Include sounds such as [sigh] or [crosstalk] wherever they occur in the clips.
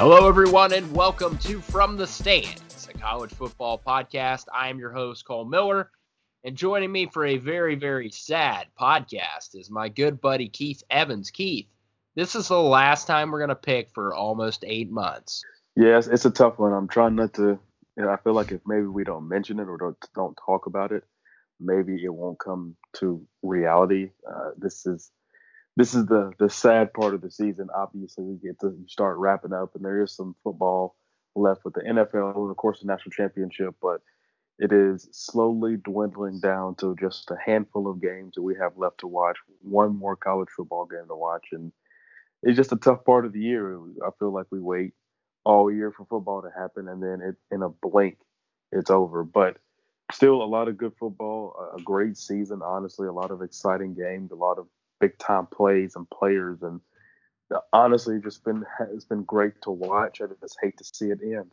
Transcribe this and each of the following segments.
Hello, everyone, and welcome to From the Stands, a college football podcast. I am your host, Cole Miller, and joining me for a very, very sad podcast is my good buddy Keith Evans. Keith, this is the last time we're going to pick for almost eight months. Yes, it's a tough one. I'm trying not to. You know, I feel like if maybe we don't mention it or don't don't talk about it, maybe it won't come to reality. Uh, this is this is the the sad part of the season. Obviously, we get to start wrapping up, and there is some football left with the NFL and of course the national championship, but it is slowly dwindling down to just a handful of games that we have left to watch. One more college football game to watch, and it's just a tough part of the year. I feel like we wait all year for football to happen, and then it, in a blink, it's over. But still, a lot of good football, a great season. Honestly, a lot of exciting games, a lot of big time plays and players, and honestly, just been it's been great to watch. I just hate to see it end.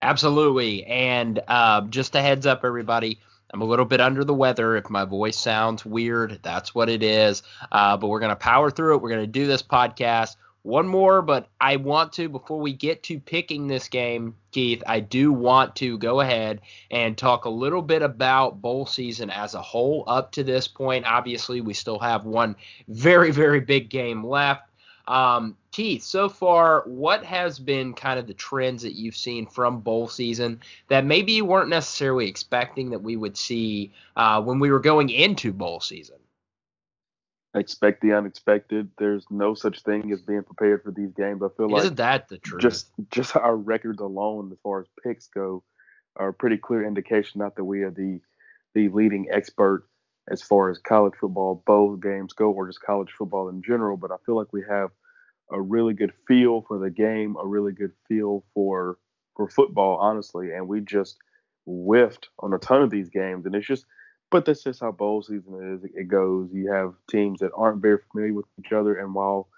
Absolutely, and uh, just a heads up, everybody. I'm a little bit under the weather. If my voice sounds weird, that's what it is. Uh, but we're going to power through it. We're going to do this podcast. One more, but I want to, before we get to picking this game, Keith, I do want to go ahead and talk a little bit about bowl season as a whole up to this point. Obviously, we still have one very, very big game left. Um, Keith, so far, what has been kind of the trends that you've seen from bowl season that maybe you weren't necessarily expecting that we would see uh, when we were going into bowl season? Expect the unexpected. There's no such thing as being prepared for these games. I feel Isn't like Isn't that the truth? Just just our records alone, as far as picks go, are a pretty clear indication. Not that we are the the leading expert as far as college football bowl games go, or just college football in general. But I feel like we have a really good feel for the game, a really good feel for for football, honestly. And we just whiffed on a ton of these games, and it's just. But that's just how bowl season is. It goes. You have teams that aren't very familiar with each other, and while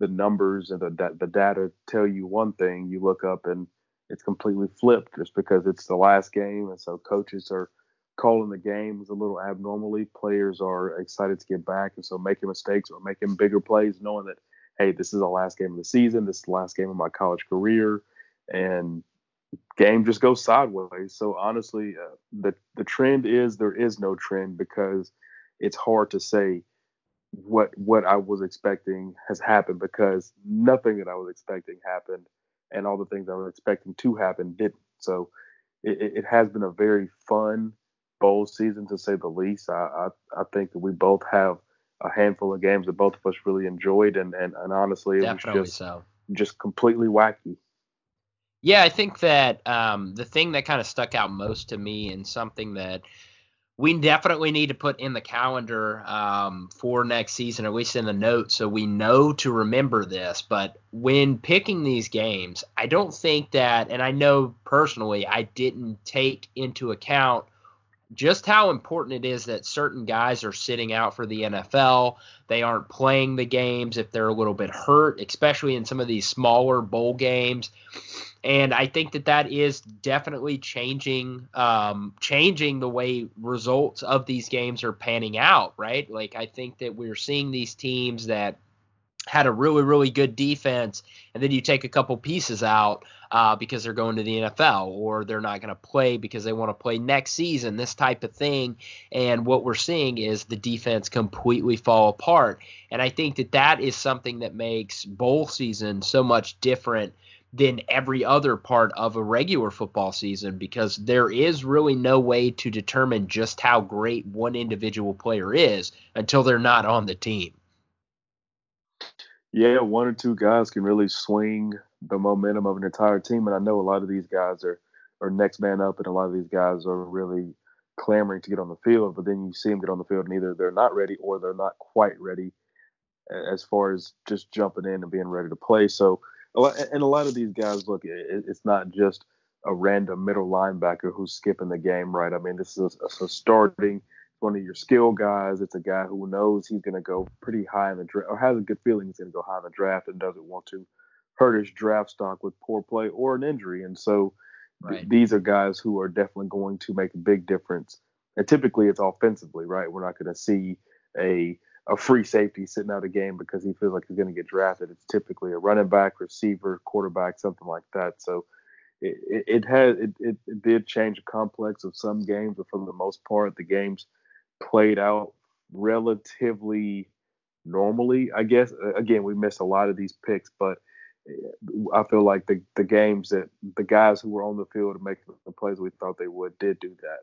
the numbers and the the data tell you one thing, you look up and it's completely flipped just because it's the last game, and so coaches are calling the games a little abnormally. Players are excited to get back, and so making mistakes or making bigger plays, knowing that hey, this is the last game of the season. This is the last game of my college career, and game just goes sideways. So honestly, uh, the the trend is there is no trend because it's hard to say what what I was expecting has happened because nothing that I was expecting happened, and all the things I was expecting to happen didn't. So it, it has been a very fun bowl season to say the least. I, I I think that we both have a handful of games that both of us really enjoyed, and and, and honestly, it Definitely was just so. just completely wacky. Yeah, I think that um, the thing that kind of stuck out most to me and something that we definitely need to put in the calendar um, for next season, at least in the notes, so we know to remember this. But when picking these games, I don't think that, and I know personally, I didn't take into account just how important it is that certain guys are sitting out for the NFL. They aren't playing the games if they're a little bit hurt, especially in some of these smaller bowl games. And I think that that is definitely changing, um, changing the way results of these games are panning out. Right? Like I think that we're seeing these teams that had a really really good defense and then you take a couple pieces out uh, because they're going to the NFL or they're not going to play because they want to play next season this type of thing. And what we're seeing is the defense completely fall apart. And I think that that is something that makes bowl season so much different than every other part of a regular football season because there is really no way to determine just how great one individual player is until they're not on the team yeah, one or two guys can really swing the momentum of an entire team. And I know a lot of these guys are, are next man up, and a lot of these guys are really clamoring to get on the field. But then you see them get on the field, and either they're not ready or they're not quite ready as far as just jumping in and being ready to play. So, and a lot of these guys, look, it's not just a random middle linebacker who's skipping the game, right? I mean, this is a, a starting – one of your skill guys. It's a guy who knows he's going to go pretty high in the draft or has a good feeling he's going to go high in the draft and doesn't want to hurt his draft stock with poor play or an injury. And so right. th- these are guys who are definitely going to make a big difference. And typically it's offensively, right? We're not going to see a a free safety sitting out a game because he feels like he's going to get drafted. It's typically a running back, receiver, quarterback, something like that. So it, it, it it, it, it did change the complex of some games, but for the most part, the games played out relatively normally. I guess again, we missed a lot of these picks, but I feel like the the games that the guys who were on the field making the plays we thought they would did do that.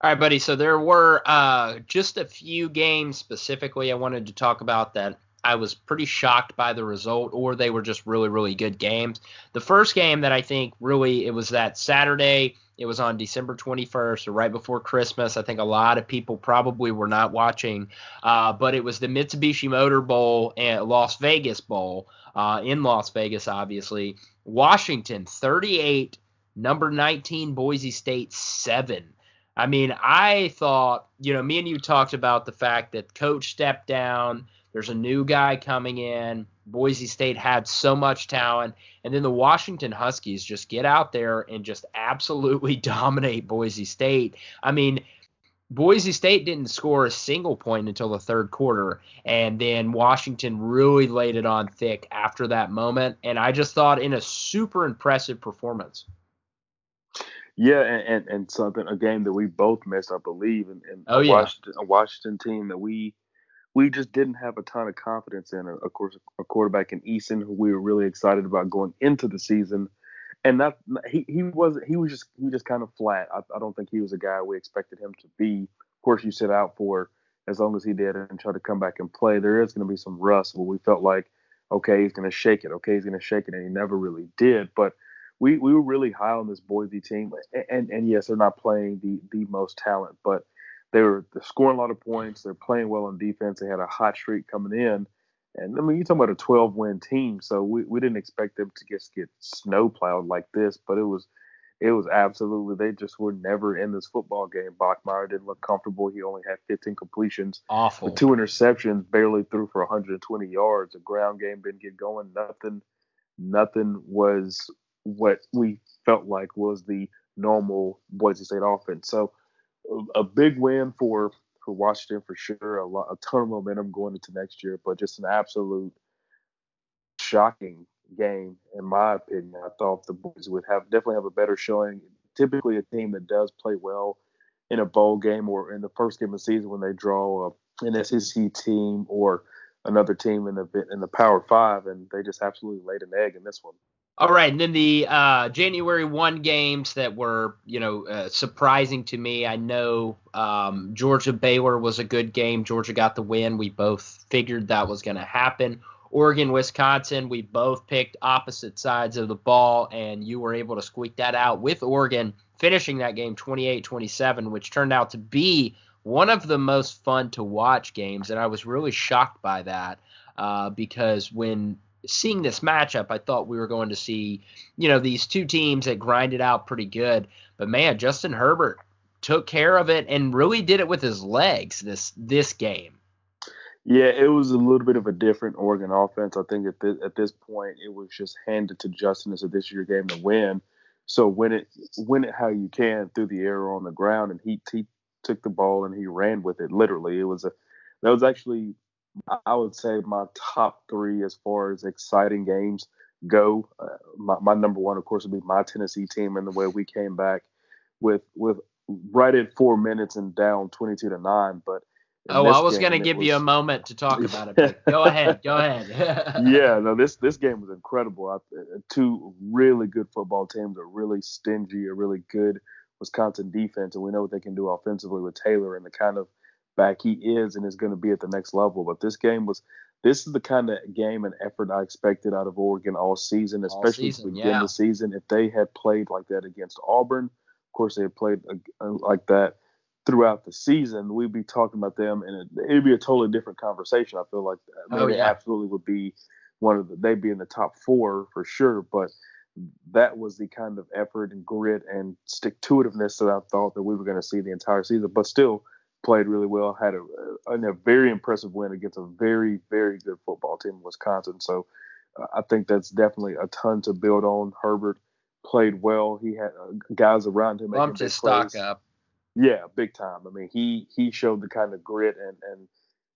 All right, buddy. So there were uh, just a few games specifically I wanted to talk about that I was pretty shocked by the result, or they were just really, really good games. The first game that I think really it was that Saturday. It was on December 21st, or right before Christmas. I think a lot of people probably were not watching, uh, but it was the Mitsubishi Motor Bowl and Las Vegas Bowl uh, in Las Vegas, obviously. Washington 38, number 19 Boise State 7. I mean, I thought, you know, me and you talked about the fact that coach stepped down. There's a new guy coming in. Boise State had so much talent. And then the Washington Huskies just get out there and just absolutely [laughs] dominate Boise State. I mean, Boise State didn't score a single point until the third quarter, and then Washington really laid it on thick after that moment. And I just thought in a super impressive performance. Yeah, and, and, and something a game that we both missed, I believe, and, and oh, yeah. Washington, a Washington team that we we just didn't have a ton of confidence in. Of course, a quarterback in Eason, who we were really excited about going into the season, and that he he was he was just he just kind of flat. I, I don't think he was a guy we expected him to be. Of course, you sit out for as long as he did and try to come back and play. There is going to be some rust where we felt like, okay, he's going to shake it. Okay, he's going to shake it, and he never really did. But we we were really high on this Boise team, and, and and yes, they're not playing the the most talent, but they were they're scoring a lot of points. They're playing well on defense. They had a hot streak coming in, and I mean you're talking about a 12 win team, so we, we didn't expect them to just get snowplowed like this, but it was it was absolutely they just were never in this football game. Bachmeier didn't look comfortable. He only had 15 completions, awful, two interceptions, barely threw for 120 yards. The ground game didn't get going. Nothing, nothing was what we felt like was the normal Boise State offense. So a big win for for Washington for sure. A lot, a ton of momentum going into next year, but just an absolute shocking game in my opinion. I thought the boys would have definitely have a better showing. Typically, a team that does play well in a bowl game or in the first game of the season when they draw a, an SEC team or another team in the in the Power Five, and they just absolutely laid an egg in this one. All right, and then the uh, January one games that were, you know, uh, surprising to me. I know um, Georgia Baylor was a good game. Georgia got the win. We both figured that was going to happen. Oregon Wisconsin, we both picked opposite sides of the ball, and you were able to squeak that out with Oregon finishing that game 28-27, which turned out to be one of the most fun to watch games, and I was really shocked by that uh, because when seeing this matchup, I thought we were going to see, you know, these two teams that grinded out pretty good. But man, Justin Herbert took care of it and really did it with his legs this this game. Yeah, it was a little bit of a different Oregon offense. I think at this, at this point, it was just handed to Justin as a this year game to win. So win it, win it how you can through the air on the ground, and he he took the ball and he ran with it. Literally, it was a that was actually I would say my top three as far as exciting games go. Uh, my, my number one, of course, would be my Tennessee team and the way we came back with with right at four minutes and down twenty two to nine. But oh, I was going to give was, you a moment to talk about it. go [laughs] ahead, go ahead. [laughs] yeah, no, this this game was incredible. I, uh, two really good football teams, a really stingy, a really good Wisconsin defense, and we know what they can do offensively with Taylor and the kind of back he is and is going to be at the next level. But this game was this is the kind of game and effort I expected out of Oregon all season, especially all season, to begin yeah. the season. If they had played like that against Auburn, of course they had played uh, like that throughout the season, we'd be talking about them, and it, would be a totally different conversation. I feel like I mean, oh, yeah. absolutely would be one of the they'd be in the top four for sure, but that was the kind of effort and grit and stick to itiveness that I thought that we were going to see the entire season. But still, played really well. Had a, a, a, very impressive win against a very, very good football team in Wisconsin. So uh, I think that's definitely a ton to build on. Herbert played well. He had uh, guys around him. Bumped his stock up. Yeah, big time. I mean, he he showed the kind of grit and and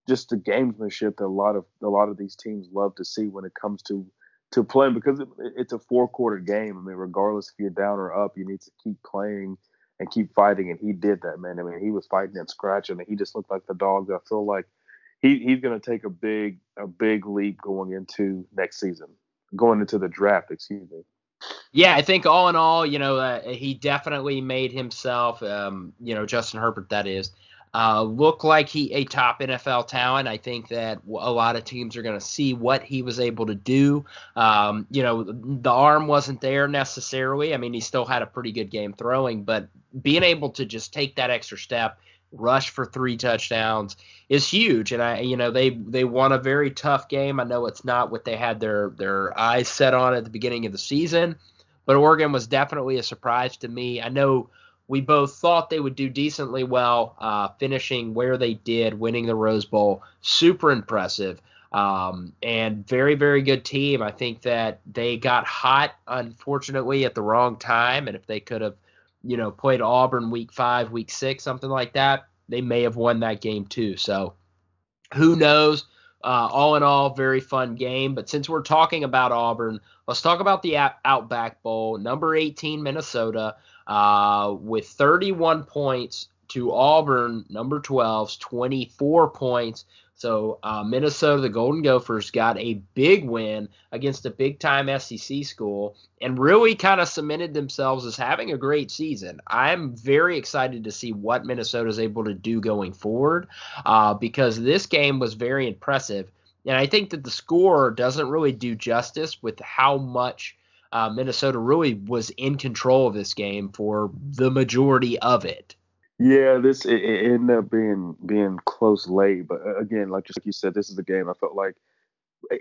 just the gamesmanship that a lot of a lot of these teams love to see when it comes to to playing because it, it's a four quarter game. I mean, regardless if you're down or up, you need to keep playing and keep fighting. And he did that, man. I mean, he was fighting and scratching, and he just looked like the dog. I feel like he, he's going to take a big a big leap going into next season, going into the draft. Excuse me. Yeah, I think all in all, you know, uh, he definitely made himself, um, you know, Justin Herbert, that is, uh, look like he a top NFL talent. I think that a lot of teams are going to see what he was able to do. Um, you know, the arm wasn't there necessarily. I mean, he still had a pretty good game throwing, but being able to just take that extra step, rush for three touchdowns is huge. And I, you know, they they won a very tough game. I know it's not what they had their their eyes set on at the beginning of the season, but Oregon was definitely a surprise to me. I know we both thought they would do decently well, uh, finishing where they did, winning the Rose Bowl. Super impressive. Um, and very, very good team. I think that they got hot, unfortunately, at the wrong time. And if they could have, you know, played Auburn week five, week six, something like that, they may have won that game too. So who knows? Uh, all in all, very fun game. But since we're talking about Auburn, let's talk about the Outback Bowl, number 18 Minnesota uh, with 31 points to Auburn, number 12's 24 points. So uh, Minnesota, the Golden Gophers, got a big win against a big time SEC school and really kind of cemented themselves as having a great season. I'm very excited to see what Minnesota is able to do going forward uh, because this game was very impressive. And I think that the score doesn't really do justice with how much uh, Minnesota really was in control of this game for the majority of it. Yeah, this it, it ended up being being close late, but uh, again, like just like you said, this is a game I felt like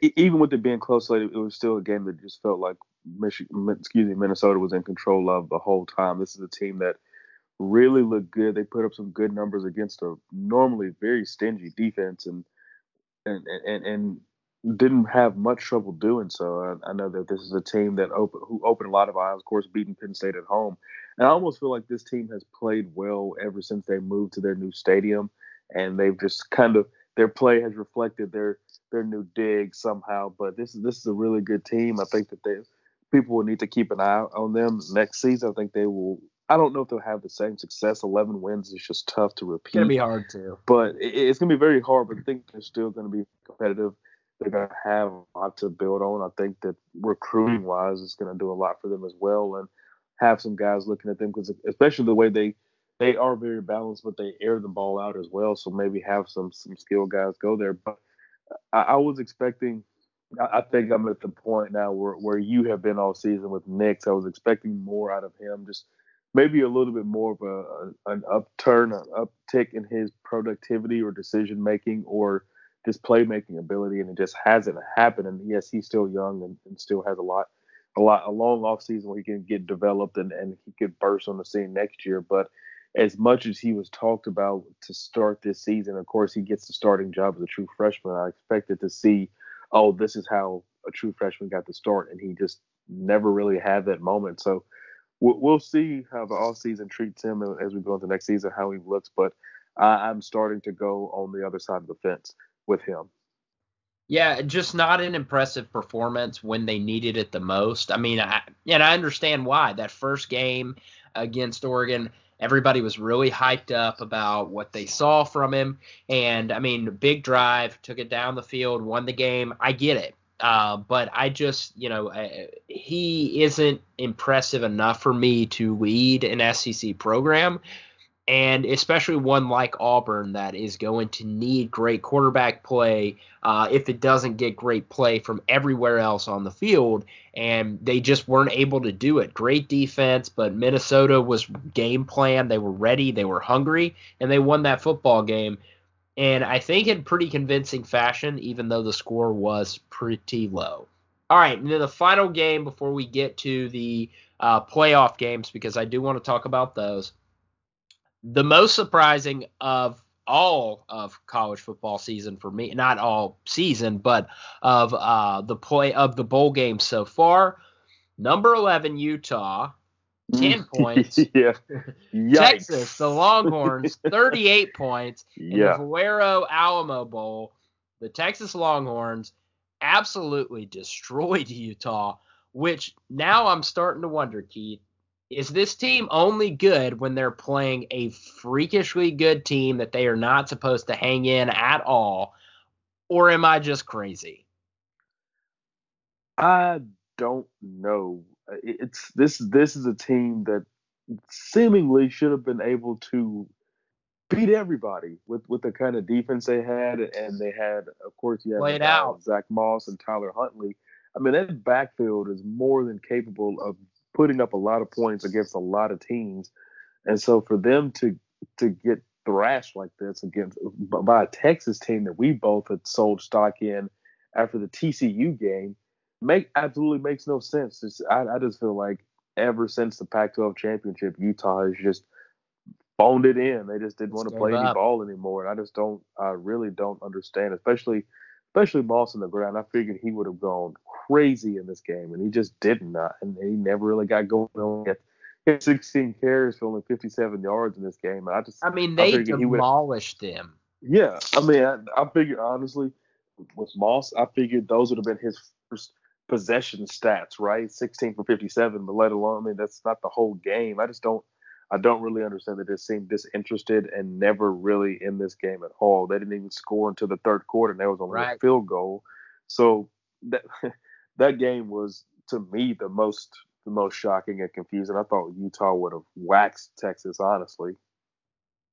even with it being close late, it was still a game that just felt like Michigan, excuse me, Minnesota was in control of the whole time. This is a team that really looked good. They put up some good numbers against a normally very stingy defense, and and and and didn't have much trouble doing so. I, I, know that this is a team that open, who opened a lot of eyes, of course, beating Penn State at home. And I almost feel like this team has played well ever since they moved to their new stadium, and they've just kind of their play has reflected their their new dig somehow. But this is this is a really good team. I think that they people will need to keep an eye on them next season. I think they will. I don't know if they'll have the same success. Eleven wins is just tough to repeat. It's gonna be hard to. But it, it's gonna be very hard. But I think they're still gonna be competitive they're going to have a lot to build on. I think that recruiting wise is going to do a lot for them as well, and have some guys looking at them because especially the way they they are very balanced, but they air the ball out as well. So maybe have some some skilled guys go there. But I, I was expecting. I, think I'm at the point now where where you have been all season with Nix. I was expecting more out of him. Just maybe a little bit more of a, an upturn, an uptick in his productivity or decision making, or this playmaking ability, and it just hasn't happened. And yes, he's still young and, and still has a lot, a lot, a long off season where he can get developed and, and he could burst on the scene next year. But as much as he was talked about to start this season, of course, he gets the starting job as a true freshman. I expected to see, oh, this is how a true freshman got the start, and he just never really had that moment. So we'll see how the off season treats him as we go into next season, how he looks. But I'm starting to go on the other side of the fence with him. Yeah, just not an impressive performance when they needed it the most. I mean, I, and I understand why. That first game against Oregon, everybody was really hyped up about what they saw from him. And I mean, big drive, took it down the field, won the game. I get it. Uh, but I just, you know, uh, he isn't impressive enough for me to lead an SEC program and especially one like Auburn that is going to need great quarterback play uh, if it doesn't get great play from everywhere else on the field. And they just weren't able to do it. Great defense, but Minnesota was game plan. They were ready, they were hungry, and they won that football game. And I think in pretty convincing fashion, even though the score was pretty low. All right, and then the final game before we get to the uh, playoff games, because I do want to talk about those the most surprising of all of college football season for me, not all season, but of uh, the play of the bowl game so far. Number 11, Utah, 10 [laughs] points. yeah. [laughs] Texas, the Longhorns, [laughs] 38 points in Yeah. the Valero Alamo Bowl. The Texas Longhorns absolutely destroyed Utah, which now I'm starting to wonder, Keith, is this team only good when they're playing a freakishly good team that they are not supposed to hang in at all? Or am I just crazy? I don't know. It's this this is a team that seemingly should have been able to beat everybody with with the kind of defense they had, and they had, of course, you had it uh, out. Zach Moss and Tyler Huntley. I mean, that backfield is more than capable of putting up a lot of points against a lot of teams, and so for them to to get thrashed like this against by a Texas team that we both had sold stock in after the TCU game make absolutely makes no sense. It's, I, I just feel like ever since the Pac-12 championship, Utah has just phoned it in. They just didn't want to play any ball anymore, and I just don't. I really don't understand, especially especially Moss in the ground. I figured he would have gone crazy in this game, and he just didn't. Uh, and he never really got going. He had- he had 16 carries for only 57 yards in this game. I just, I mean, they would- demolished them. yeah, I mean, I, I figured honestly with Moss, I figured those would have been his first possession stats, right? 16 for 57, but let alone, I mean, that's not the whole game. I just don't, I don't really understand that they seemed disinterested and never really in this game at all. They didn't even score until the third quarter, and there was only a field goal. So that [laughs] that game was to me the most the most shocking and confusing. I thought Utah would have waxed Texas, honestly.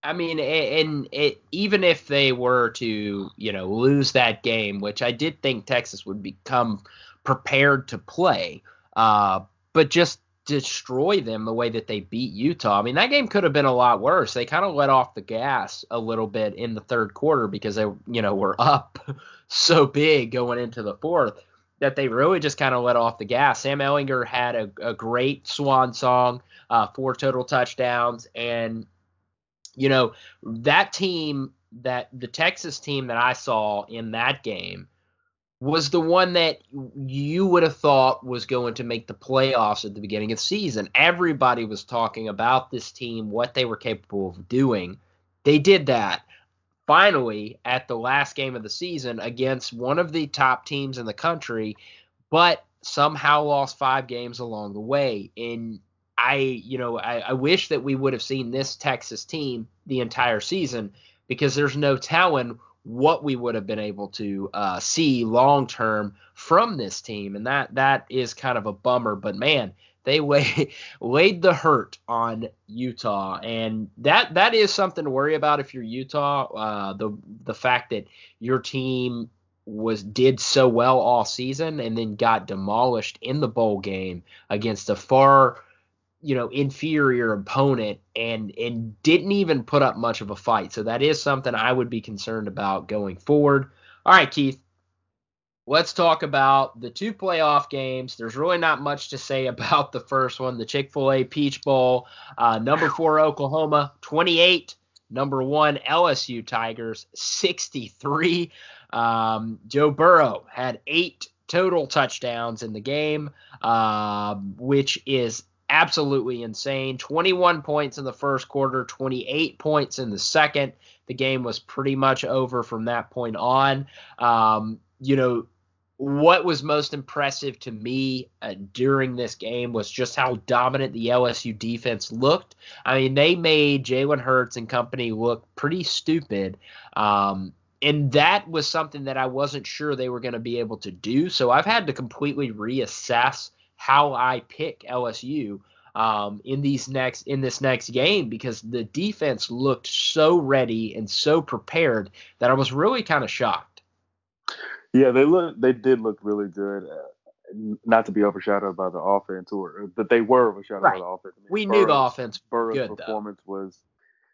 I mean, and it, even if they were to, you know, lose that game, which I did think Texas would become prepared to play, uh, but just destroy them the way that they beat Utah. I mean, that game could have been a lot worse. They kind of let off the gas a little bit in the third quarter because they, you know, were up [laughs] so big going into the fourth that they really just kind of let off the gas. Sam Ehlinger had a, a great swan song, uh, four total touchdowns, and you know that team that the Texas team that I saw in that game was the one that you would have thought was going to make the playoffs at the beginning of the season. Everybody was talking about this team, what they were capable of doing. They did that finally at the last game of the season against one of the top teams in the country, but somehow lost five games along the way. And I, you know, I, I wish that we would have seen this Texas team the entire season because there's no telling what we would have been able to uh, see long term from this team, and that that is kind of a bummer. But man, they [laughs] lay, laid the hurt on Utah, and that that is something to worry about if you're Utah. Uh, the the fact that your team was did so well all season and then got demolished in the bowl game against a far you know inferior opponent and and didn't even put up much of a fight. So that is something i would be concerned about going forward. All right keith let's talk about the two playoff games. There's really not much to say [laughs] about the first one the chick-fil-a peach bowl. Uh, number four oklahoma 28 number one lsu tigers 63 um, joe burrow had eight total touchdowns in the game uh, which is absolutely insane. 21 points in the first quarter, 28 points in the second. The game was pretty much over from that point on. Um, you know, what was most impressive to me uh, during this game was just how dominant the LSU defense looked. I mean, they made Jalen Hurts and company look pretty stupid. Um, and that was something that I wasn't sure they were going to be able to do. So I've had to completely reassess how I pick LSU um, in these next in this next game because the defense looked so ready and so prepared that I was really kind of shocked. Yeah, they look they did look really good. Uh, not to be overshadowed by the offense, or but they were overshadowed Right. by the offense. I mean, We knew the offense Burrow's good, though. performance was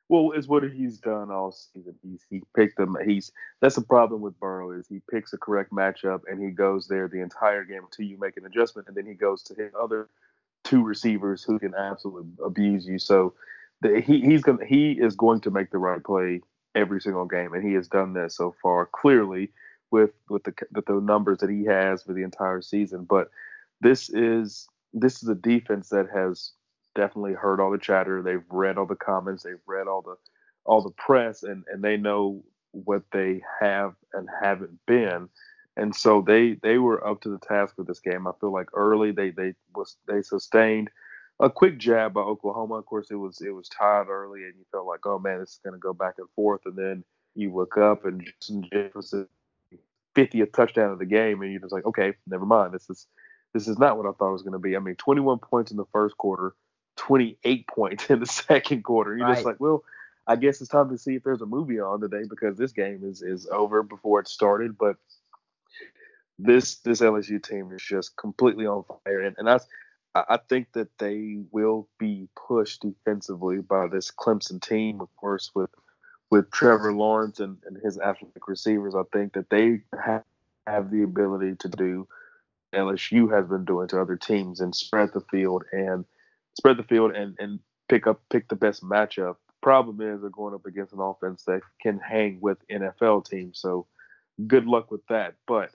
well, it's what he's done all season. He's he picked them. He's that's the problem with Burrow is he picks a correct matchup and he goes there the entire game until you make an adjustment, and then he goes to his other two receivers who can absolutely abuse you. So the, he he's gonna he is going to make the right play every single game, and he has done that so far clearly with with the with the numbers that he has for the entire season. But this is this is a defense that has definitely heard all the chatter. They've read all the comments. They've read all the all the press, and and they know what they have and haven't been. And so they they were up to the task with this game. I feel like early they they was they sustained a quick jab by Oklahoma. Of course, it was it was tied early, and you felt like, oh man, this is going to go back and forth. And then you look up, and Justin Jefferson 50th touchdown of the game, and you're just like, okay, never mind. This is this is not what I thought it was going to be. I mean, 21 points in the first quarter, 28 [laughs] points in the second quarter. You're right. just like, well, I guess it's time to see if there's a movie on today because this game is is over before it started. But this this LSU team is just completely on fire, and, and that's I think that they will be pushed defensively by this Clemson team, of course, with with Trevor Lawrence and, and his athletic receivers. I think that they have, have the ability to do LSU has been doing to other teams and spread the field and spread the field and, and pick up pick the best matchup. Problem is they're going up against an offense that can hang with NFL teams. So good luck with that. But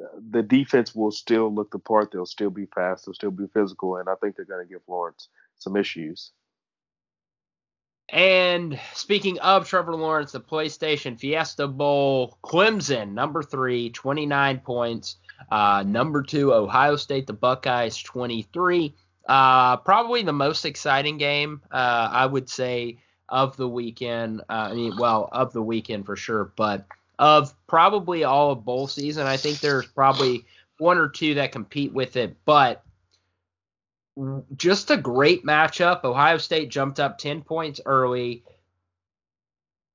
uh, the defense will still look the part. They'll still be fast. They'll still be physical, and I think they're going to give Lawrence some issues. And speaking of Trevor Lawrence, the PlayStation Fiesta Bowl, Clemson, number three, 29 points. Uh, number two, Ohio State, the Buckeyes, 23. Uh, probably the most exciting game, uh, I would say, of the weekend. Uh, I mean, well, of the weekend for sure, but of probably all of bowl season. I think there's probably one or two that compete with it, but just a great matchup. Ohio State jumped up 10 points early.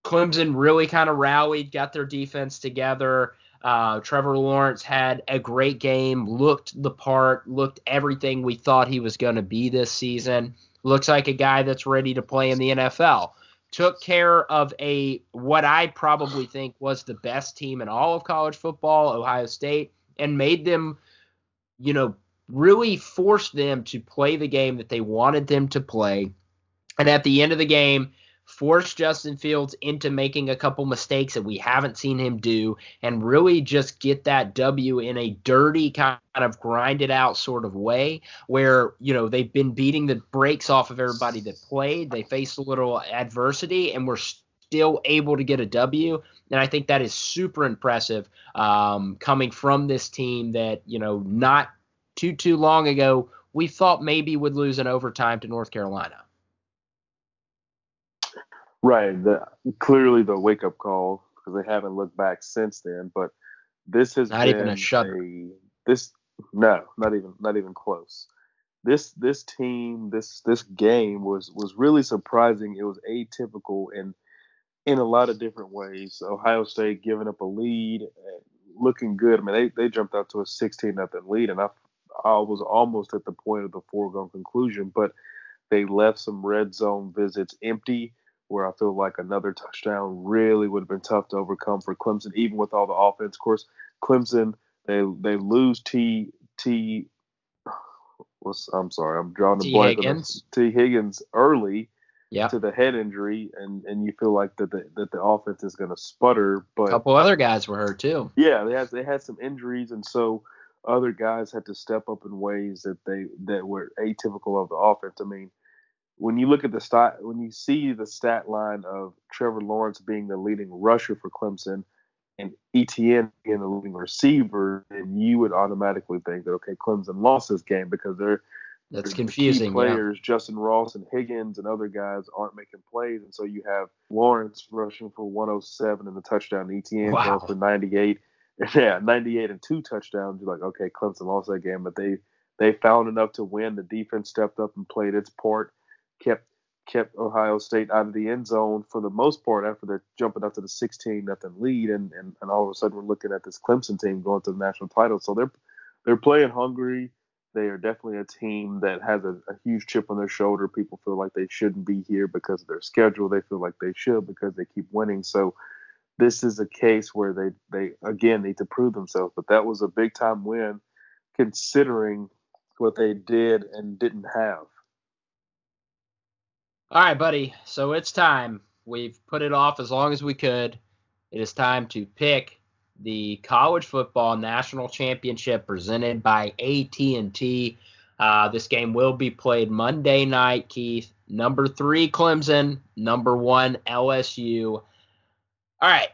Clemson really kind of rallied, got their defense together. Uh, Trevor Lawrence had a great game, looked the part, looked everything we thought he was going to be this season. Looks like a guy that's ready to play in the NFL. Took care of a what I probably think was the best team in all of college football, Ohio State, and made them, you know, really forced them to play the game that they wanted them to play. And at the end of the game, force Justin Fields into making a couple mistakes that we haven't seen him do and really just get that W in a dirty kind of grinded out sort of way where, you know, they've been beating the brakes off of everybody that played. They faced a little adversity and were still able to get a W. And I think that is super impressive um, coming from this team that, you know, not too, too long ago, we thought maybe would lose in overtime to North Carolina. Right. The, clearly the wake up call because they haven't looked back since then. But this has not been even a shudder. A, this no, not even not even close. This this team this this game was was really surprising. It was atypical in in a lot of different ways. Ohio State giving up a lead, looking good. I mean, they they jumped out to a 16 nothing lead, and I I was almost at the point of the foregone conclusion, but they left some red zone visits empty where I feel like another touchdown really would have been tough to overcome for Clemson, even with all the offense. Of course, Clemson they they lose T T. What's, I'm sorry, I'm drawing a blank. Higgins. Tee Higgins early yeah. to the head injury, and and you feel like that the that the offense is going to sputter. But a couple other guys were hurt too. Yeah, they had they had some injuries, and so other guys had to step up in ways that they that were atypical of the offense. I mean when you look at the stat, when you see the stat line of Trevor Lawrence being the leading rusher for Clemson and Etienne being the leading receiver, then you would automatically think that okay, Clemson lost this game because they're that's confusing. players, yeah. Justin Ross and Higgins and other guys aren't making plays, and so you have Lawrence rushing for 107 and the touchdown, Etienne wow. for 98. [laughs] Yeah, 98 and two touchdowns. You're like, okay, Clemson lost that game, but they they found enough to win. The defense stepped up and played its part kept kept Ohio State out of the end zone for the most part after they're jumping up to the 16 nothing lead, and, and and all of a sudden we're looking at this Clemson team going to the national title. So they're they're playing hungry. They are definitely a team that has a, a huge chip on their shoulder. People feel like they shouldn't be here because of their schedule. They feel like they should because they keep winning. So this is a case where they they again need to prove themselves. But that was a big time win considering what they did and didn't have. All right, buddy. So it's time. We've put it off as long as we could. It is time to pick the college football national championship presented by AT&T. Uh, this game will be played Monday night, Keith. Number three, Clemson. Number one, LSU. All right.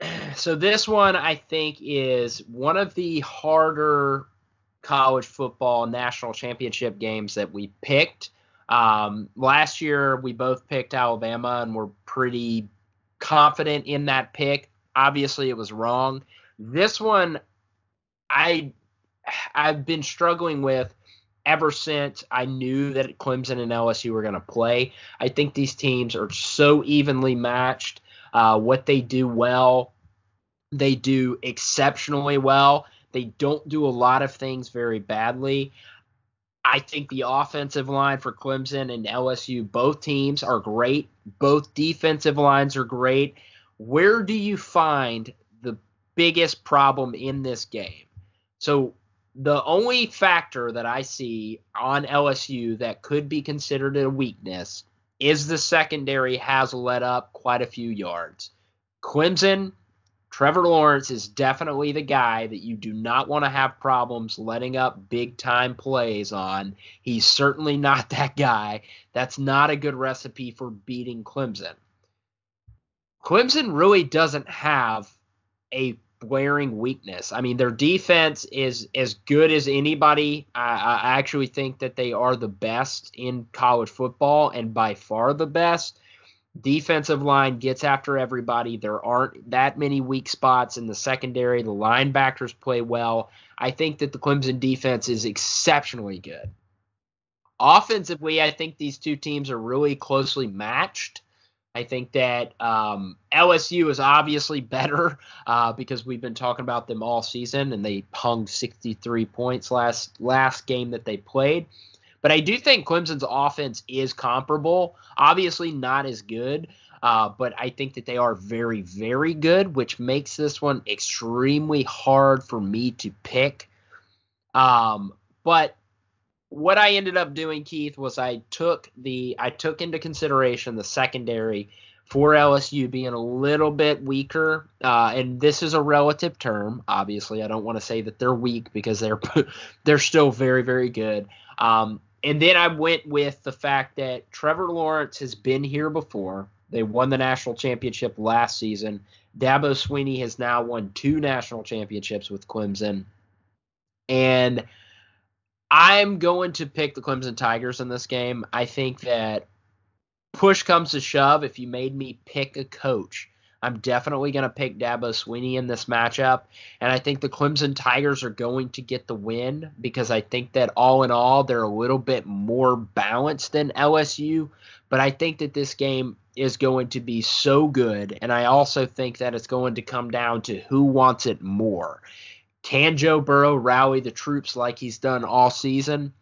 [clears throat] So this one, I think, is one of the harder college football national championship games that we picked. Um, last year, we both picked Alabama and were pretty confident in that pick. Obviously, it was wrong. This one, I I've been struggling with ever since I knew that Clemson and LSU were going to play. I think these teams are so evenly matched. Uh, what they do well, they do exceptionally well. They don't do a lot of things very badly. I think the offensive line for Clemson and LSU, both teams are great. Both defensive lines are great. Where do you find the biggest problem in this game? So the only factor that I see on LSU that could be considered a weakness is the secondary has let up quite a few yards. Clemson, Trevor Lawrence is definitely the guy that you do not want to have problems letting up big time plays on. He's certainly [laughs] not that guy. That's not a good recipe for beating Clemson. Clemson really doesn't have a glaring weakness. I mean, their defense is as good as anybody. I, I, actually think that they are the best in college football and by far the best. Defensive line gets after everybody. There aren't that many weak spots in the secondary. The linebackers play well. I think that the Clemson defense is exceptionally good. Offensively, I think these two teams are really closely matched. I think that um, LSU is obviously [laughs] better uh, because we've been talking about them all season, and they hung 63 points last last game that they played. But I do think Clemson's offense is comparable. Obviously, not as good, uh, but I think that they are very, very good, which makes this one extremely hard for me to pick. Um, but what I ended up doing, Keith, was I took the I took into consideration the secondary for LSU being a little bit weaker, uh, and this is a relative term. Obviously, I don't want to say that they're weak because they're [laughs] they're still very very good. Um, and then I went with the fact that Trevor Lawrence has been here before. They won the national championship last season. Dabo Swinney has now won two national championships with Clemson, and I'm going to pick the Clemson Tigers in this game. I think that push comes to shove, if you made me pick a coach, I'm definitely going to pick Dabo Swinney in this matchup. And I think the Clemson Tigers are going to get the win because I think that all in all, they're a little bit more balanced than LSU. But I think that this game is going to be so good. And I also think that it's going to come down to who wants it more. Can Joe Burrow rally the troops like he's done all season?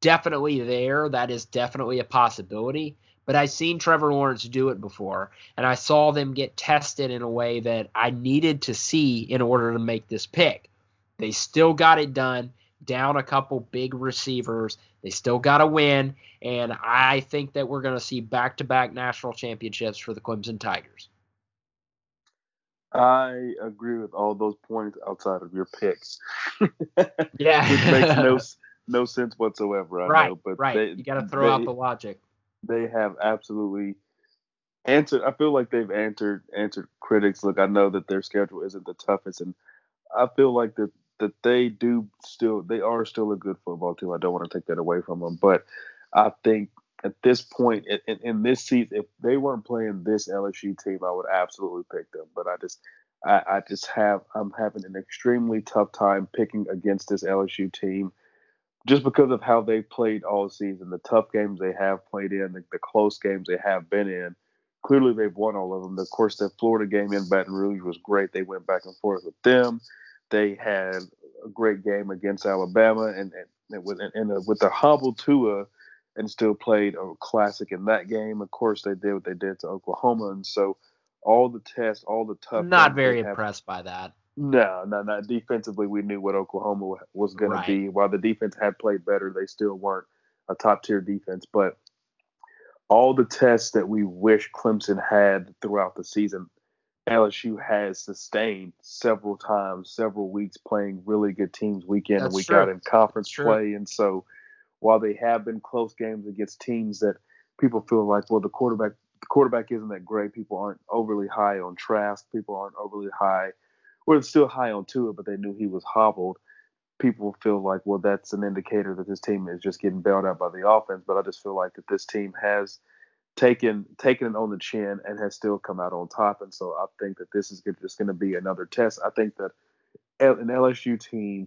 Definitely there. That is definitely a possibility. But I've seen Trevor Lawrence do it before, and I saw them get tested in a way that I needed to see in order to make this pick. They still got it done, down a couple big receivers. They still got to win, and I think that we're going to see back to back national championships for the Clemson Tigers. I agree with all those points outside of your picks. [laughs] yeah, which makes no [laughs] no sense whatsoever. I right, know, but right. They, you got to throw they, out the logic. They have absolutely answered. I feel like they've answered answered critics. Look, I know that their schedule isn't the toughest, and I feel like that that they do still they are still a good football team. I don't want to take that away from them, but I think at this point in, in, this season, if they weren't playing this LSU team, I would absolutely pick them. But I just, I, I just have, I'm having an extremely tough time picking against this LSU team, just because of how they played all season, the tough games they have played in, the, the close games they have been in. Clearly, they've won all of them. Of course, the Florida game in Baton Rouge was great. They went back and forth with them. They had a great game against Alabama, and and, with and, and uh, with the humble Tua and still played a classic in that game. Of course, they did what they did to Oklahoma, and so all the tests, all the tough. Not very impressed by that. No, no, no. Defensively, we knew what Oklahoma was going right. to be. While the defense had played better, they still weren't a top tier defense. But all the tests that we wish Clemson had throughout the season, LSU has sustained several times, several weeks, playing really good teams week in That's and week true. out in conference play. And so while they have been close games against teams that people feel like, well, the quarterback the quarterback isn't that great. People aren't overly high on Trask. People aren't overly high. Well, still high on Tua, but they knew he was hobbled. People feel like, well, that's an indicator that this team is just getting bailed out by the offense. But I just feel like that this team has taken taken it on the chin and has still come out on top. And so I think that this is just going to be another test. I think that an LSU team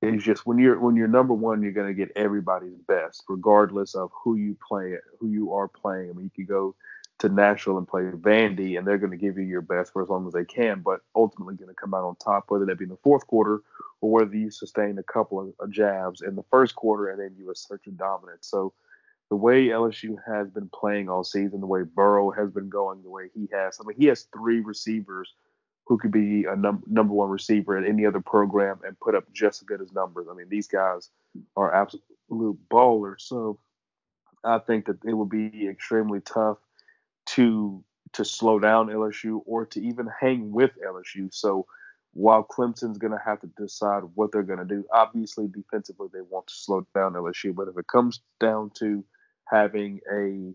is just when you're when you're number one, you're going to get everybody's best, regardless of who you play, who you are playing. I mean, you could go to Nashville and play Vandy, and they're going to give you your best for as long as they can, but ultimately going to come out on top, whether that be in the fourth quarter or whether you sustain a couple of, jabs in the first quarter and then you assert your dominance. So the way LSU has been playing all season, the way Burrow has been going, the way he has, I mean, he has three receivers who could be a num- number one receiver at any other program and put up just as good as numbers. I mean, these guys are absolute ballers. So I think that it will be extremely tough to to slow down LSU or to even hang with LSU. So while Clemson's going to have to decide what they're going to do, obviously defensively they want to slow down LSU. But if it comes down to having a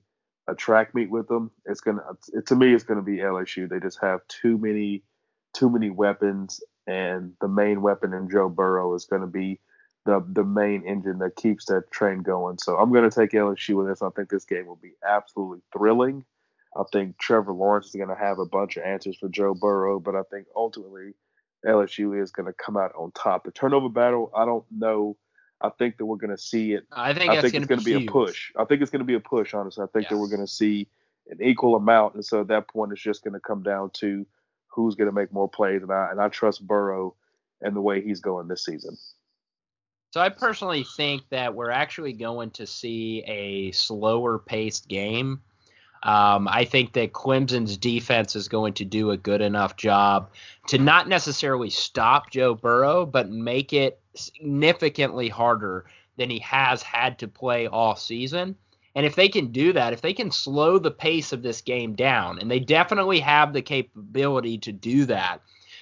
a track meet with them, it's gonna it, to me it's going to be LSU. They just have too many too many weapons, and the main weapon in Joe Burrow is going to be the the main engine that keeps that train going. So I'm going to take LSU with this. I think this game will be absolutely thrilling. I think Trevor Lawrence is going to have a bunch of answers for Joe Burrow, but I think ultimately LSU is going to come out on top. The turnover battle, I don't know. I think that we're going to see it. I think, I think it's going to be, be a push. I think it's going to be a push. Honestly, I think yes. that we're going to see an equal amount, and so at that point, it's just going to come down to who's going to make more plays, and I and I trust Burrow and the way he's going this season. So I personally think that we're actually going to see a slower paced game um, I think that Clemson's defense is going to do a good enough job to not necessarily stop Joe Burrow, but make it significantly harder than he has had to play all season. And if they can do that, if they can slow the pace of this game down, and they definitely have the capability to do that.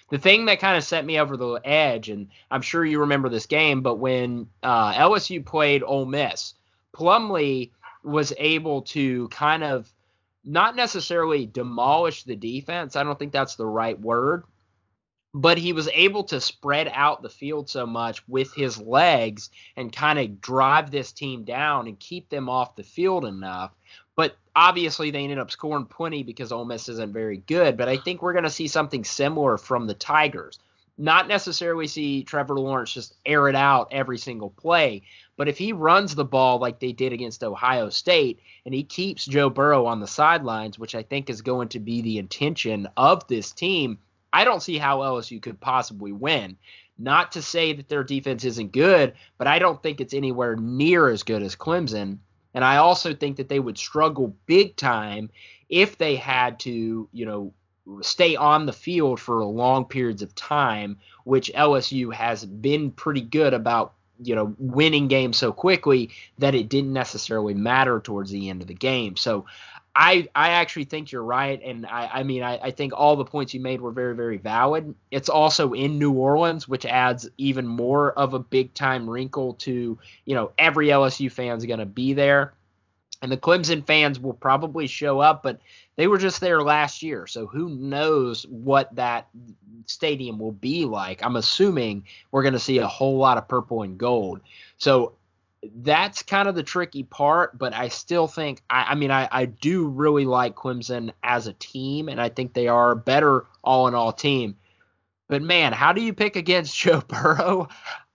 The thing that kind of set me over the edge, and I'm sure you remember this game, but when uh, LSU played Ole Miss, Plumlee was able to kind of not necessarily demolish the defense. I don't think that's the right word. But he was able to spread out the field so much with his legs and kind of drive this team down and keep them off the field enough. But obviously, they ended up scoring plenty because Ole Miss isn't very good. But I think we're going to see something similar from the Tigers not necessarily see Trevor Lawrence just air it out every single play, but if he runs the ball like they did against Ohio State and he keeps Joe Burrow on the sidelines, which I think is going to be the intention of this team, I don't see how LSU could possibly win. Not to say that their defense isn't good, but I don't think it's anywhere near as good as Clemson. And I also think that they would struggle big time if they had to, you know, stay on the field for long periods of time, which LSU has been pretty good about, you know, winning games so quickly that it didn't necessarily matter towards the end of the game. So I I actually think you're right, and I I mean I, I think all the points you made were very very valid. It's also in New Orleans, which adds even more of a big time wrinkle to you know every LSU fan's going to be there. And the Clemson fans will probably show up, but they were just there last year. So who knows what that stadium will be like? I'm assuming we're going to see a whole lot of purple and gold. So that's kind of the tricky part, but I still think, I, I mean, I, I do really like Clemson as a team, and I think they are a better all in all team. But man, how do you pick against [laughs] Joe Burrow?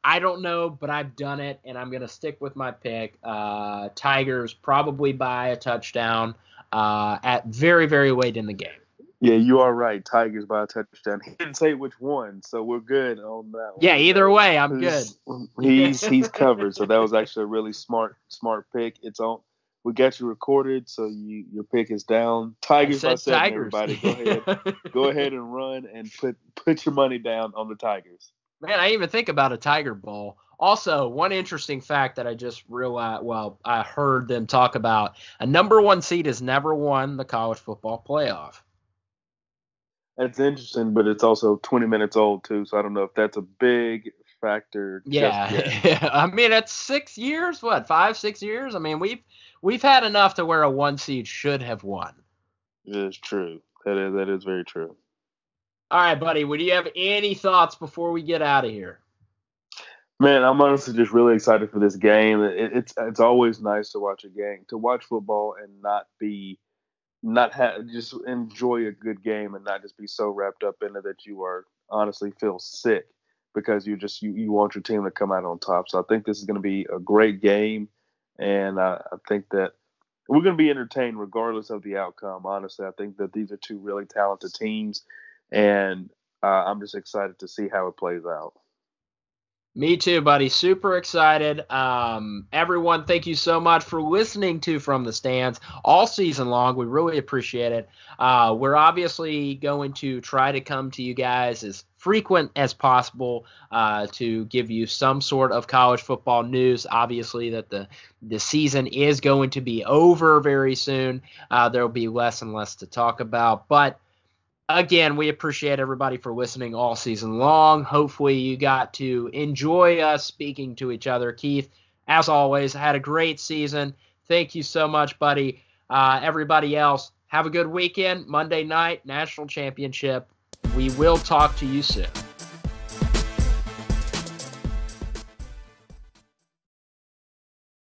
I don't know, but I've done it, and I'm going to stick with my pick. Uh, Tigers probably by a touchdown uh, at very, very late in the game. Yeah, you are right. Tigers by a touchdown. He didn't say which one, so we're good on that. Yeah, either way, I'm good. [laughs] He's he's covered. So that was actually a really smart smart pick. It's on. We got you recorded, so you your pick is down. Tigers I said, Tigers. everybody. Go ahead, [laughs] go ahead and run and put put your money down on the Tigers. Man, I even think about a Tiger Bowl. Also, one interesting fact that I just realized, well, I heard them talk about a number one seed has never won the college football playoff. That's interesting, but it's also 20 minutes old too, so I don't know if that's a big factor. Yeah, [laughs] I mean it's six years. What five, six years? I mean we've we've had enough to where a one seed should have won. It is true. That is that is very true. All right, buddy. Would you have any thoughts before we get out of here? Man, I'm honestly just really excited for this game. It, it's it's always nice to watch a game, to watch football and not be, not have just enjoy a good game and not just be so wrapped up in it that you are honestly feel sick because you just you, you want your team to come out on top. So I think this is going to be a great game, and I, I think that we're going to be entertained regardless of the outcome. Honestly, I think that these are two really talented teams, and uh, I'm just excited to see how it plays out. Me too, buddy. Super excited. Um, everyone, thank you so much for listening to From the Stands all season long. We really appreciate it. Uh, we're obviously going to try to come to you guys as frequent as possible uh, to give you some sort of college football news. Obviously, that the the season is going to be over very soon. Uh, there will be less and less to talk about, but again, we appreciate everybody for listening all season long. Hopefully, you got to enjoy us speaking to each other. Keith, as always, had a great season. Thank you so much, buddy. Uh, everybody else, have a good weekend. Monday night, national championship. We will talk to you soon.